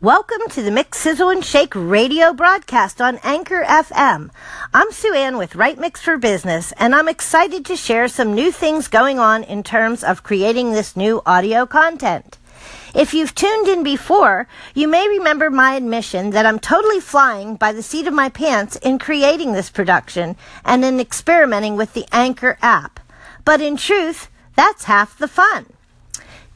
Welcome to the Mix, Sizzle, and Shake radio broadcast on Anchor FM. I'm Sue Ann with Right Mix for Business, and I'm excited to share some new things going on in terms of creating this new audio content. If you've tuned in before, you may remember my admission that I'm totally flying by the seat of my pants in creating this production and in experimenting with the Anchor app. But in truth, that's half the fun.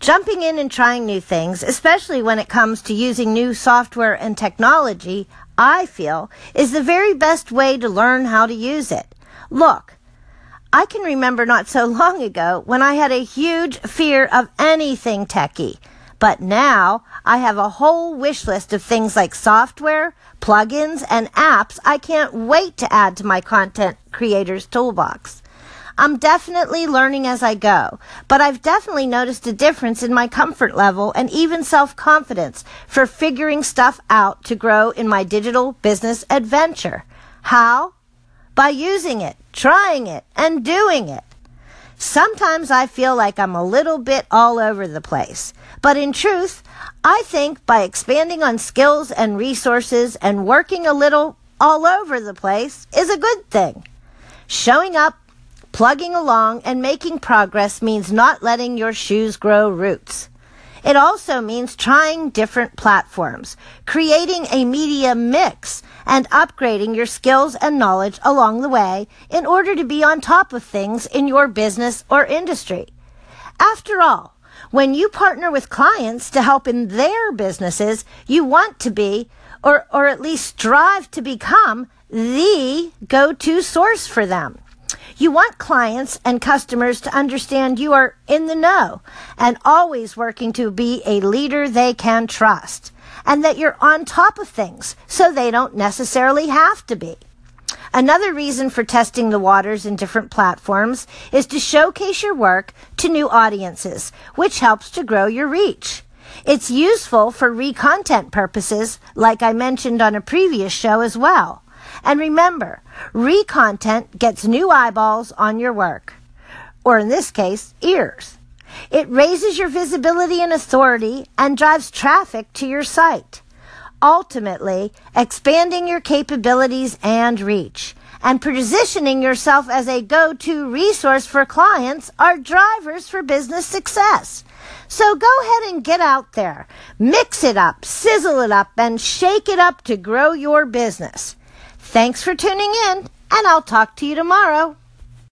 Jumping in and trying new things, especially when it comes to using new software and technology, I feel is the very best way to learn how to use it. Look, I can remember not so long ago when I had a huge fear of anything techie. But now I have a whole wish list of things like software, plugins, and apps I can't wait to add to my content creator's toolbox. I'm definitely learning as I go, but I've definitely noticed a difference in my comfort level and even self confidence for figuring stuff out to grow in my digital business adventure. How? By using it, trying it, and doing it. Sometimes I feel like I'm a little bit all over the place, but in truth, I think by expanding on skills and resources and working a little all over the place is a good thing. Showing up Plugging along and making progress means not letting your shoes grow roots. It also means trying different platforms, creating a media mix, and upgrading your skills and knowledge along the way in order to be on top of things in your business or industry. After all, when you partner with clients to help in their businesses, you want to be, or, or at least strive to become, the go-to source for them. You want clients and customers to understand you are in the know and always working to be a leader they can trust and that you're on top of things so they don't necessarily have to be. Another reason for testing the waters in different platforms is to showcase your work to new audiences, which helps to grow your reach. It's useful for re-content purposes, like I mentioned on a previous show as well. And remember, re-content gets new eyeballs on your work. Or in this case, ears. It raises your visibility and authority and drives traffic to your site. Ultimately, expanding your capabilities and reach and positioning yourself as a go-to resource for clients are drivers for business success. So go ahead and get out there, mix it up, sizzle it up, and shake it up to grow your business. Thanks for tuning in, and I'll talk to you tomorrow.